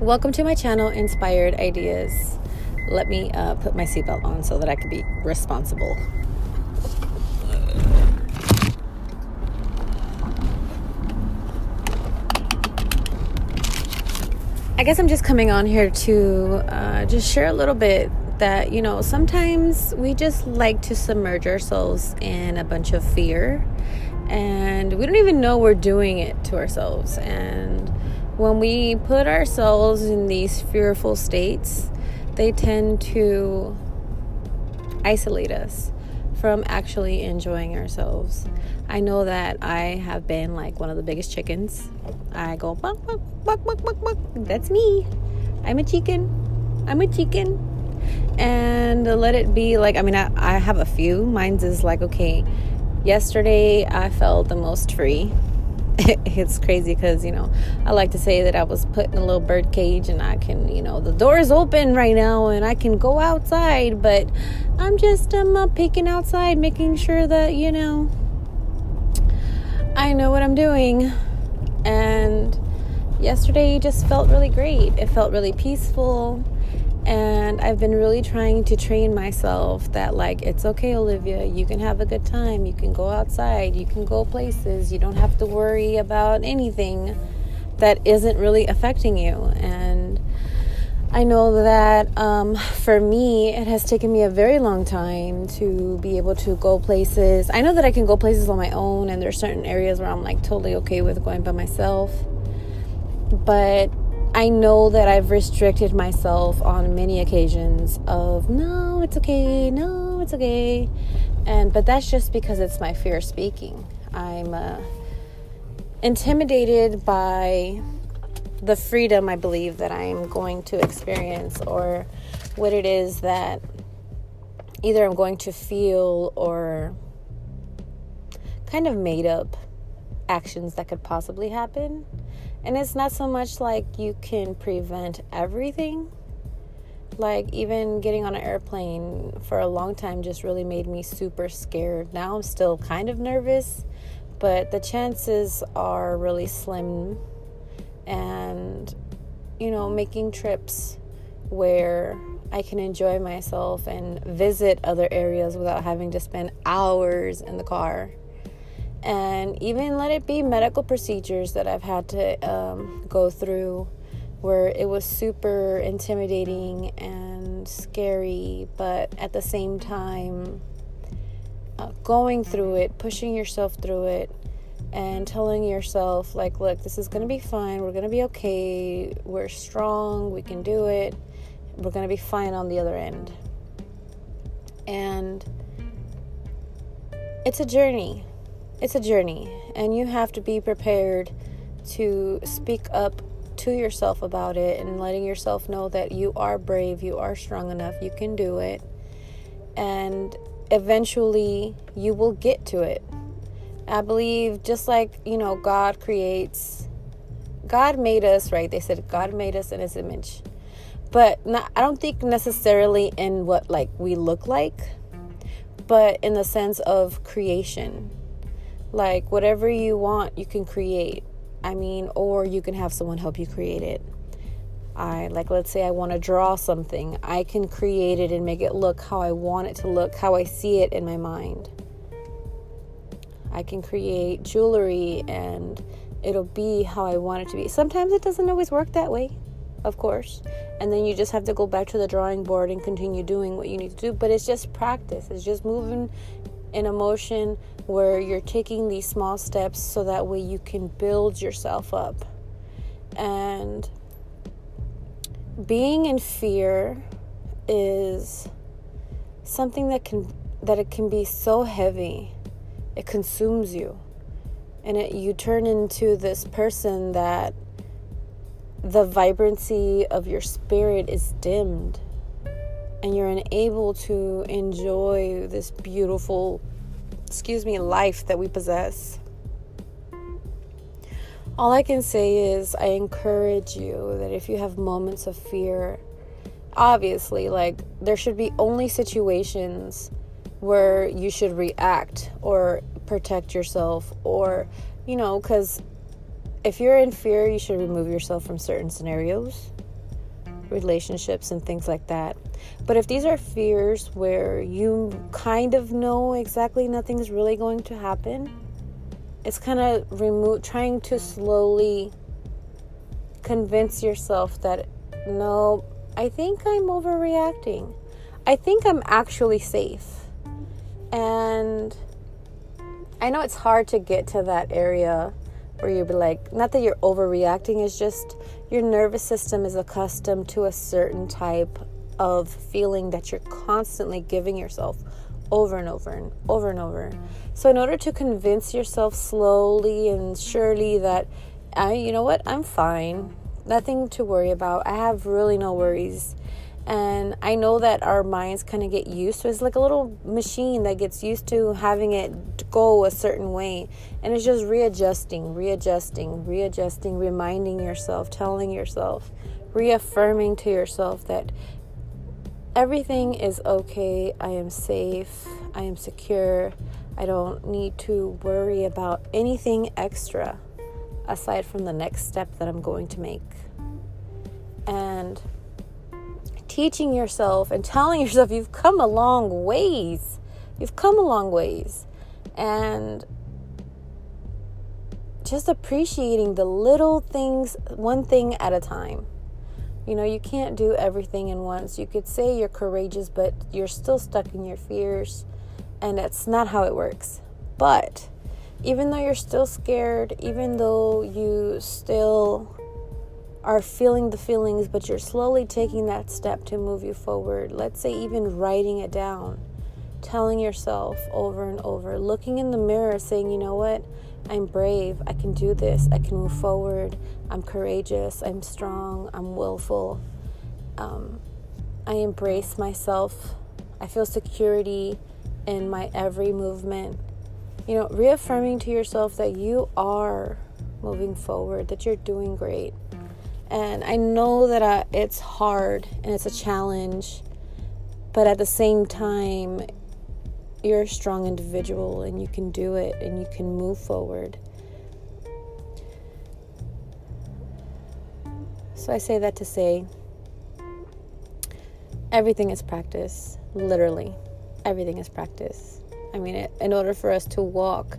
Welcome to my channel, Inspired Ideas. Let me uh, put my seatbelt on so that I can be responsible. I guess I'm just coming on here to uh, just share a little bit that, you know, sometimes we just like to submerge ourselves in a bunch of fear and we don't even know we're doing it to ourselves. And when we put ourselves in these fearful states, they tend to isolate us from actually enjoying ourselves. I know that I have been like one of the biggest chickens. I go buck buck buck buck buck buck. That's me. I'm a chicken. I'm a chicken. And let it be like I mean I, I have a few. Mine's is like okay. Yesterday I felt the most free it's crazy because you know i like to say that i was put in a little bird cage and i can you know the door is open right now and i can go outside but i'm just um, uh, peeking outside making sure that you know i know what i'm doing. And yesterday just felt really great. It felt really peaceful and I've been really trying to train myself that, like, it's okay, Olivia. You can have a good time. You can go outside. You can go places. You don't have to worry about anything that isn't really affecting you. And I know that um, for me, it has taken me a very long time to be able to go places. I know that I can go places on my own, and there's certain areas where I'm like totally okay with going by myself. But I know that I've restricted myself on many occasions of no, it's okay, no, it's okay. And but that's just because it's my fear of speaking. I'm uh, intimidated by the freedom I believe that I'm going to experience or what it is that either I'm going to feel or kind of made up actions that could possibly happen. And it's not so much like you can prevent everything. Like, even getting on an airplane for a long time just really made me super scared. Now I'm still kind of nervous, but the chances are really slim. And, you know, making trips where I can enjoy myself and visit other areas without having to spend hours in the car and even let it be medical procedures that I've had to um, go through where it was super intimidating and scary, but at the same time, uh, going through it, pushing yourself through it, and telling yourself, like, look, this is going to be fine. We're going to be okay. We're strong. We can do it. We're going to be fine on the other end. And it's a journey it's a journey, and you have to be prepared to speak up to yourself about it and letting yourself know that you are brave, you are strong enough, you can do it, and eventually you will get to it. I believe just like, you know, God creates God made us, right? They said God made us in his image. But not, I don't think necessarily in what like we look like, but in the sense of creation like, whatever you want, you can create. I mean, or you can have someone help you create it. I like, let's say I want to draw something, I can create it and make it look how I want it to look, how I see it in my mind. I can create jewelry and it'll be how I want it to be. Sometimes it doesn't always work that way, of course. And then you just have to go back to the drawing board and continue doing what you need to do. But it's just practice, it's just moving in a motion where you're taking these small steps so that way you can build yourself up. And being in fear is something that can that it can be so heavy. It consumes you. And it, you turn into this person that the vibrancy of your spirit is dimmed and you're unable to enjoy this beautiful, excuse me, life that we possess. All I can say is, I encourage you that if you have moments of fear, obviously, like, there should be only situations where you should react or protect yourself, or, you know, because if you're in fear, you should remove yourself from certain scenarios relationships and things like that. But if these are fears where you kind of know exactly nothing's really going to happen, it's kind of remove trying to slowly convince yourself that no, I think I'm overreacting. I think I'm actually safe. And I know it's hard to get to that area where you'd be like, not that you're overreacting, it's just your nervous system is accustomed to a certain type of feeling that you're constantly giving yourself over and over and over and over. So, in order to convince yourself slowly and surely that, I, you know what, I'm fine, nothing to worry about, I have really no worries. And I know that our minds kind of get used to it's like a little machine that gets used to having it go a certain way. And it's just readjusting, readjusting, readjusting, reminding yourself, telling yourself, reaffirming to yourself that everything is okay. I am safe. I am secure. I don't need to worry about anything extra aside from the next step that I'm going to make. And teaching yourself and telling yourself you've come a long ways. You've come a long ways. And just appreciating the little things, one thing at a time. You know, you can't do everything in once. You could say you're courageous, but you're still stuck in your fears, and that's not how it works. But even though you're still scared, even though you still are feeling the feelings, but you're slowly taking that step to move you forward. Let's say, even writing it down, telling yourself over and over, looking in the mirror, saying, you know what? I'm brave. I can do this. I can move forward. I'm courageous. I'm strong. I'm willful. Um, I embrace myself. I feel security in my every movement. You know, reaffirming to yourself that you are moving forward, that you're doing great. And I know that I, it's hard and it's a challenge, but at the same time, you're a strong individual and you can do it and you can move forward. So I say that to say everything is practice, literally. Everything is practice. I mean, it, in order for us to walk,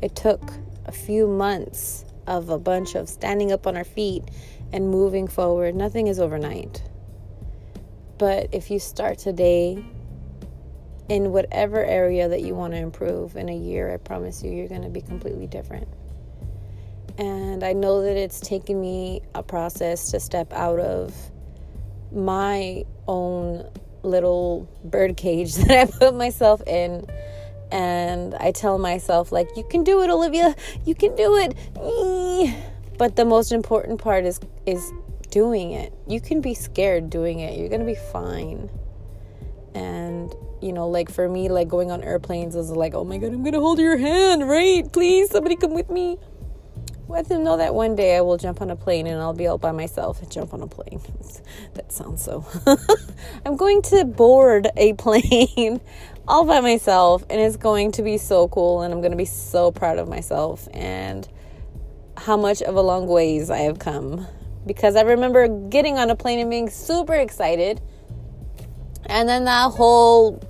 it took a few months of a bunch of standing up on our feet and moving forward. Nothing is overnight. But if you start today in whatever area that you want to improve in a year, I promise you, you're going to be completely different. And I know that it's taken me a process to step out of my own little bird cage that I put myself in. And I tell myself, like, you can do it, Olivia. You can do it. But the most important part is is doing it. You can be scared doing it. You're going to be fine. And you know, like for me, like going on airplanes is like, oh my god, I'm gonna hold your hand, right? Please, somebody come with me. I didn't know that one day I will jump on a plane and I'll be all by myself and jump on a plane. that sounds so. I'm going to board a plane all by myself and it's going to be so cool and I'm going to be so proud of myself and how much of a long ways I have come. Because I remember getting on a plane and being super excited. And then that whole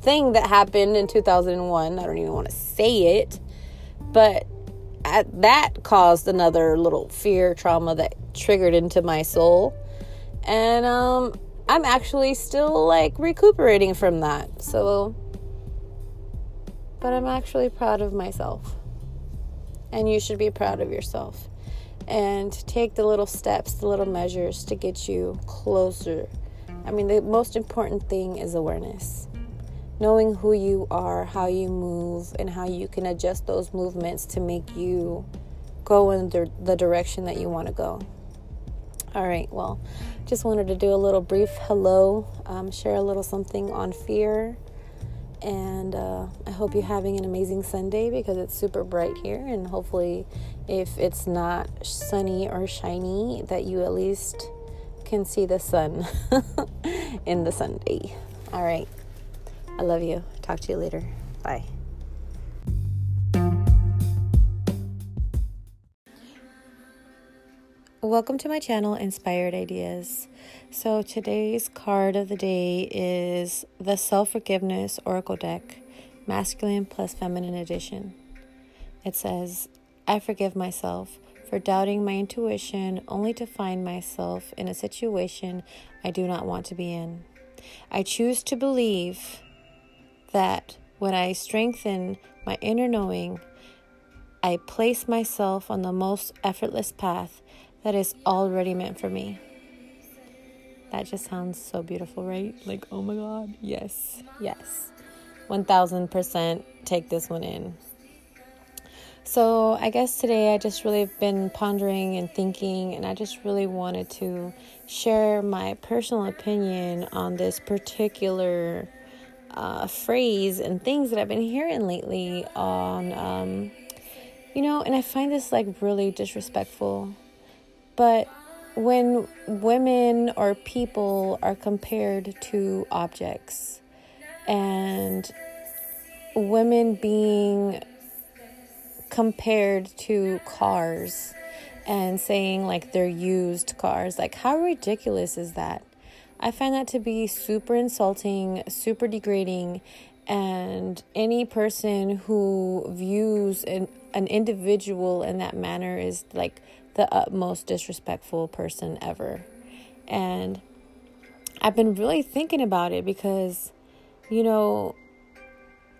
thing that happened in 2001, I don't even want to say it, but at, that caused another little fear trauma that triggered into my soul. And um, I'm actually still like recuperating from that. So, but I'm actually proud of myself and you should be proud of yourself and take the little steps, the little measures to get you closer. I mean, the most important thing is awareness. Knowing who you are, how you move, and how you can adjust those movements to make you go in the direction that you want to go. All right, well, just wanted to do a little brief hello, um, share a little something on fear and uh, I hope you're having an amazing Sunday because it's super bright here. And hopefully, if it's not sunny or shiny, that you at least can see the sun in the Sunday. All right. I love you. Talk to you later. Bye. Welcome to my channel, Inspired Ideas. So, today's card of the day is the Self Forgiveness Oracle Deck, Masculine plus Feminine Edition. It says, I forgive myself for doubting my intuition only to find myself in a situation I do not want to be in. I choose to believe that when I strengthen my inner knowing, I place myself on the most effortless path that is already meant for me. That just sounds so beautiful, right? Like, oh my God, yes, yes. 1000% take this one in. So, I guess today I just really have been pondering and thinking, and I just really wanted to share my personal opinion on this particular uh, phrase and things that I've been hearing lately on, um, you know, and I find this like really disrespectful but when women or people are compared to objects and women being compared to cars and saying like they're used cars, like how ridiculous is that? I find that to be super insulting, super degrading, and any person who views an, an individual in that manner is like the utmost disrespectful person ever. And I've been really thinking about it because, you know,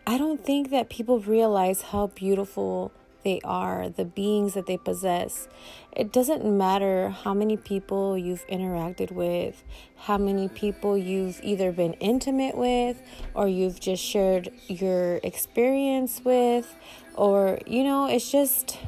I don't think that people realize how beautiful they are, the beings that they possess. It doesn't matter how many people you've interacted with, how many people you've either been intimate with, or you've just shared your experience with, or, you know, it's just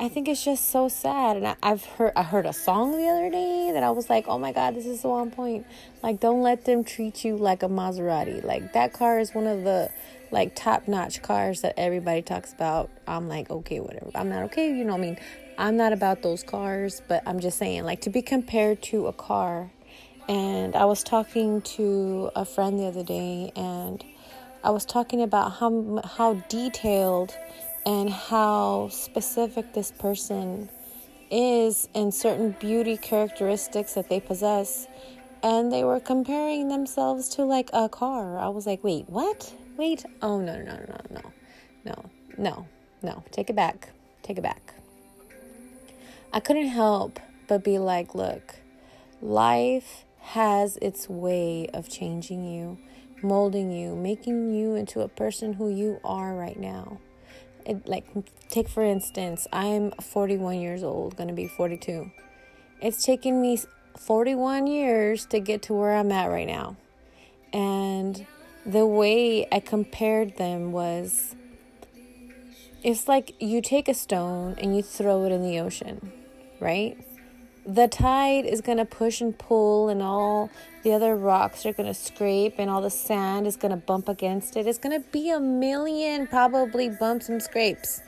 I think it's just so sad. And I, have heard I heard a song the other day that I was like, oh my god, this is so on point. Like, don't let them treat you like a Maserati. Like that car is one of the like top notch cars that everybody talks about. I'm like, okay, whatever. I'm not okay. You know, what I mean, I'm not about those cars, but I'm just saying, like, to be compared to a car. And I was talking to a friend the other day, and I was talking about how how detailed and how specific this person is in certain beauty characteristics that they possess. And they were comparing themselves to like a car. I was like, wait, what? Wait. Oh, no, no, no, no, no, no, no, no. Take it back. Take it back. I couldn't help but be like, look, life has its way of changing you, molding you, making you into a person who you are right now it, like take for instance i'm 41 years old going to be 42 it's taken me 41 years to get to where i'm at right now. And the way i compared them was it's like you take a stone and you throw it in the ocean right the tide is going to push and pull, and all the other rocks are going to scrape, and all the sand is going to bump against it. It's going to be a million probably bumps and scrapes.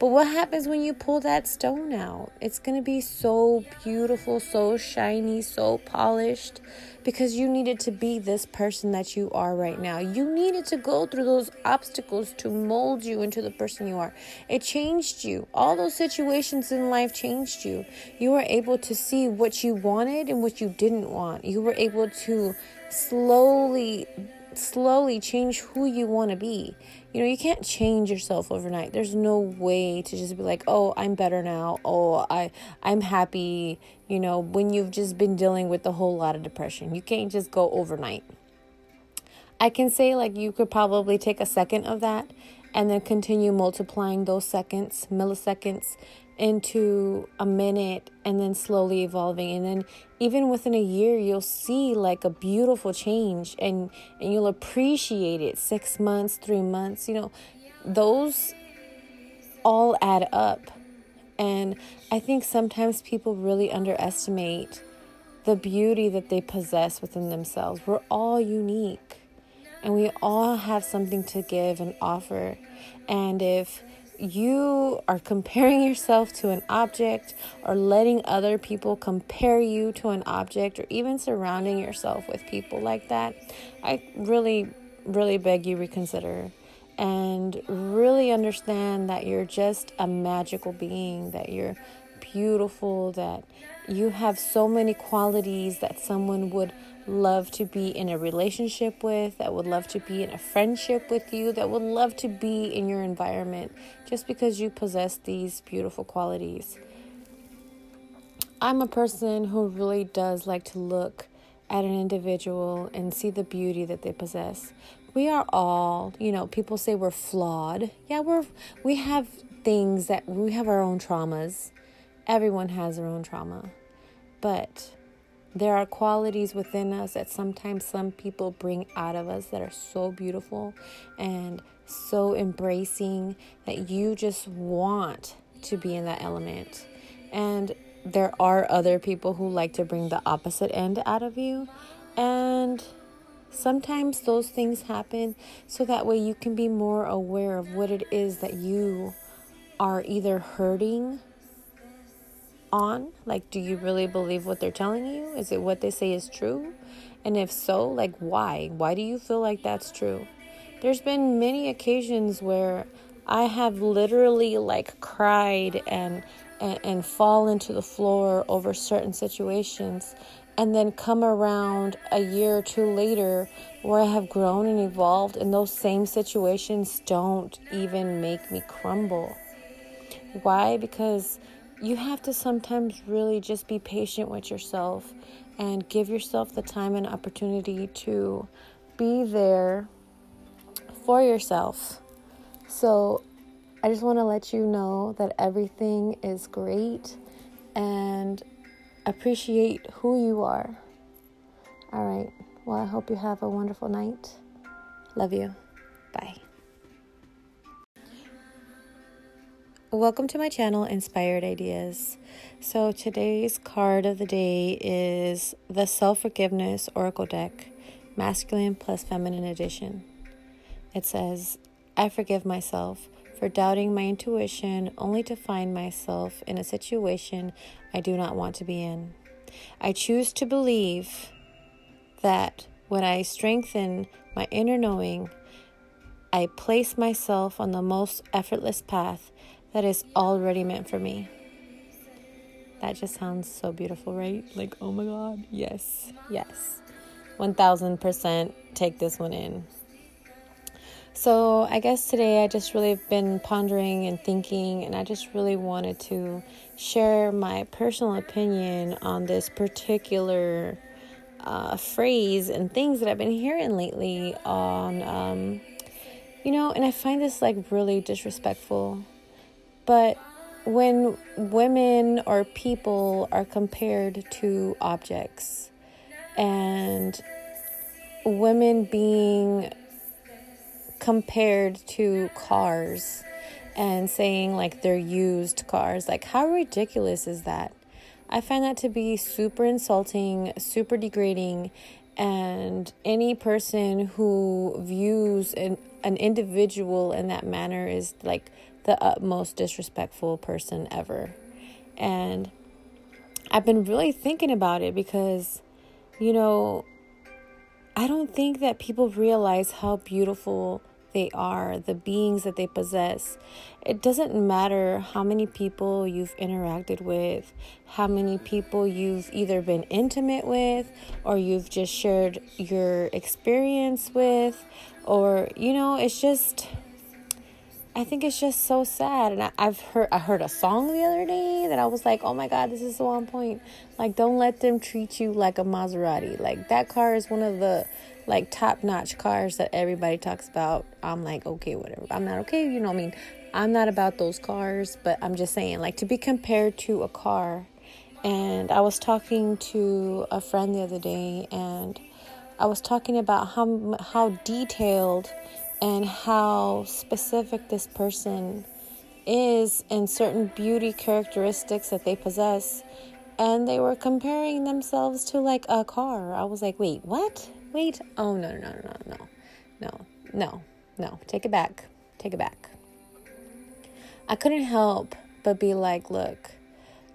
But what happens when you pull that stone out? It's going to be so beautiful, so shiny, so polished because you needed to be this person that you are right now. You needed to go through those obstacles to mold you into the person you are. It changed you. All those situations in life changed you. You were able to see what you wanted and what you didn't want. You were able to slowly slowly change who you want to be. You know, you can't change yourself overnight. There's no way to just be like, "Oh, I'm better now. Oh, I I'm happy." You know, when you've just been dealing with a whole lot of depression. You can't just go overnight. I can say like you could probably take a second of that and then continue multiplying those seconds, milliseconds into a minute and then slowly evolving. And then even within a year you'll see like a beautiful change and and you'll appreciate it. 6 months 3 months you know those all add up. And i think sometimes people really underestimate the beauty that they possess within themselves. We're all unique and we all have something to give and offer. And if you are comparing yourself to an object or letting other people compare you to an object or even surrounding yourself with people like that, I really, really beg you reconsider and really understand that you're just a magical being, that you're beautiful, that you have so many qualities that someone would love to be in a relationship with, that would love to be in a friendship with you, that would love to be in your environment just because you possess these beautiful qualities. I'm a person who really does like to look at an individual and see the beauty that they possess. We are all, you know, people say we're flawed. Yeah, we're we have things that we have our own traumas. Everyone has their own trauma. But there are qualities within us that sometimes some people bring out of us that are so beautiful and so embracing that you just want to be in that element. And there are other people who like to bring the opposite end out of you. And sometimes those things happen so that way you can be more aware of what it is that you are either hurting on? Like, do you really believe what they're telling you? Is it what they say is true? And if so, like, why? Why do you feel like that's true? There's been many occasions where I have literally like cried and and, and fall into the floor over certain situations and then come around a year or two later where I have grown and evolved, and those same situations don't even make me crumble. Why? Because you have to sometimes really just be patient with yourself and give yourself the time and opportunity to be there for yourself. So, I just want to let you know that everything is great and appreciate who you are. All right. Well, I hope you have a wonderful night. Love you. Bye. Welcome to my channel, Inspired Ideas. So, today's card of the day is the Self Forgiveness Oracle Deck, Masculine plus Feminine Edition. It says, I forgive myself for doubting my intuition only to find myself in a situation I do not want to be in. I choose to believe that when I strengthen my inner knowing, I place myself on the most effortless path that is already meant for me. That just sounds so beautiful, right? Like, oh my God, yes, yes. 1000% take this one in. So, I guess today I just really have been pondering and thinking, and I just really wanted to share my personal opinion on this particular uh, phrase and things that I've been hearing lately on, um, you know, and I find this like really disrespectful but when women or people are compared to objects and women being compared to cars and saying like they're used cars, like how ridiculous is that? I find that to be super insulting, super degrading, and any person who views an, an individual in that manner is like the utmost disrespectful person ever. And I've been really thinking about it because, you know, I don't think that people realize how beautiful they are, the beings that they possess. It doesn't matter how many people you've interacted with, how many people you've either been intimate with, or you've just shared your experience with, or, you know, it's just I think it's just so sad. And I, have heard I heard a song the other day that I was like, oh my god, this is so on point. Like, don't let them treat you like a Maserati. Like that car is one of the like top notch cars that everybody talks about. I'm like, okay, whatever. I'm not okay. You know, what I mean, I'm not about those cars, but I'm just saying, like, to be compared to a car. And I was talking to a friend the other day, and I was talking about how how detailed and how specific this person is in certain beauty characteristics that they possess. And they were comparing themselves to like a car. I was like, wait, what? Wait. Oh, no, no, no, no, no, no, no, no. Take it back. Take it back. I couldn't help but be like, look,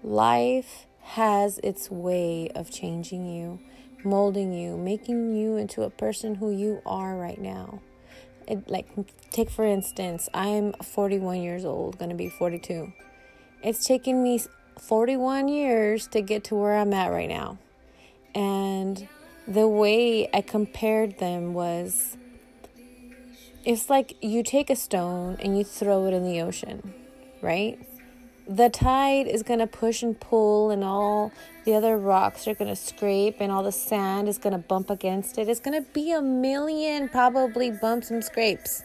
life has its way of changing you, molding you, making you into a person who you are right now it, like take for instance i'm 41 years old gonna be 42 it's taken me 41 years to get to where I'm at right now. And the way I compared them was it's like you take a stone and you throw it in the ocean, right? The tide is going to push and pull, and all the other rocks are going to scrape, and all the sand is going to bump against it. It's going to be a million probably bumps and scrapes.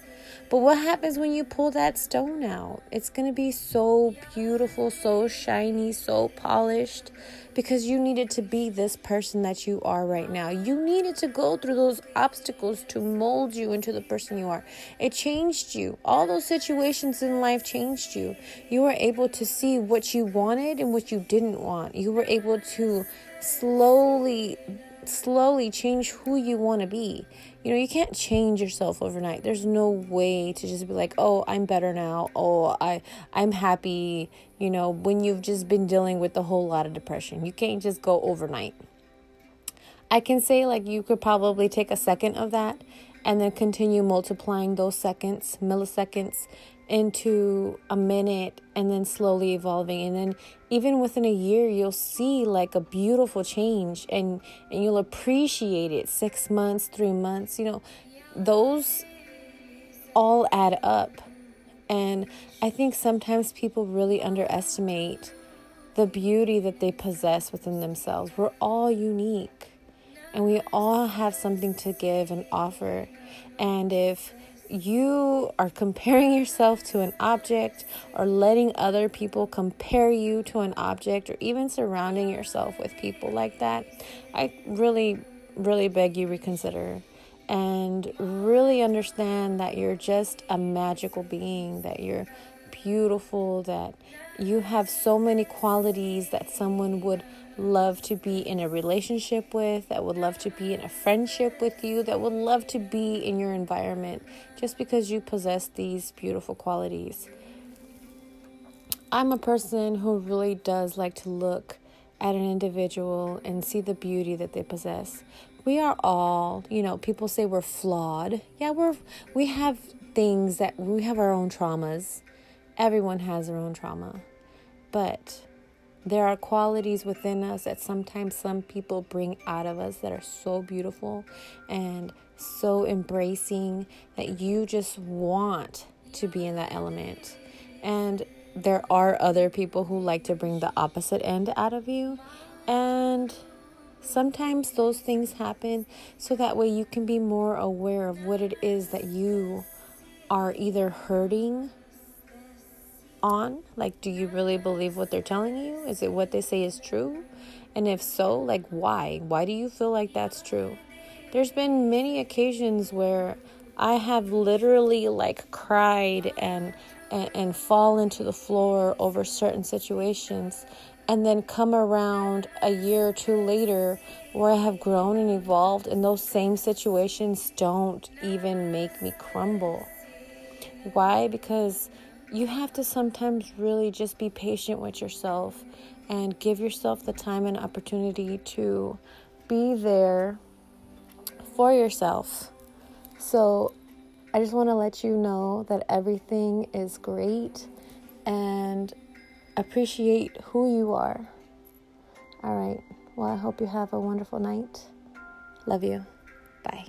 But what happens when you pull that stone out? It's going to be so beautiful, so shiny, so polished because you needed to be this person that you are right now. You needed to go through those obstacles to mold you into the person you are. It changed you. All those situations in life changed you. You were able to see what you wanted and what you didn't want. You were able to slowly slowly change who you want to be. You know, you can't change yourself overnight. There's no way to just be like, "Oh, I'm better now. Oh, I I'm happy." You know, when you've just been dealing with a whole lot of depression. You can't just go overnight. I can say like you could probably take a second of that and then continue multiplying those seconds, milliseconds into a minute and then slowly evolving. And then even within a year you'll see like a beautiful change and and you'll appreciate it. 6 months 3 months you know those all add up. And i think sometimes people really underestimate the beauty that they possess within themselves. We're all unique and we all have something to give and offer. And if you are comparing yourself to an object or letting other people compare you to an object or even surrounding yourself with people like that, I really, really beg you reconsider and really understand that you're just a magical being, that you're beautiful, that you have so many qualities that someone would love to be in a relationship with, that would love to be in a friendship with you, that would love to be in your environment just because you possess these beautiful qualities. I'm a person who really does like to look at an individual and see the beauty that they possess. We are all, you know, people say we're flawed. Yeah, we're we have things that we have our own traumas. Everyone has their own trauma. But there are qualities within us that sometimes some people bring out of us that are so beautiful and so embracing that you just want to be in that element. And there are other people who like to bring the opposite end out of you. And sometimes those things happen so that way you can be more aware of what it is that you are either hurting on? Like, do you really believe what they're telling you? Is it what they say is true? And if so, like, why? Why do you feel like that's true? There's been many occasions where I have literally like cried and and, and fall into the floor over certain situations and then come around a year or two later where I have grown and evolved, and those same situations don't even make me crumble. Why? Because you have to sometimes really just be patient with yourself and give yourself the time and opportunity to be there for yourself. So, I just want to let you know that everything is great and appreciate who you are. All right. Well, I hope you have a wonderful night. Love you. Bye.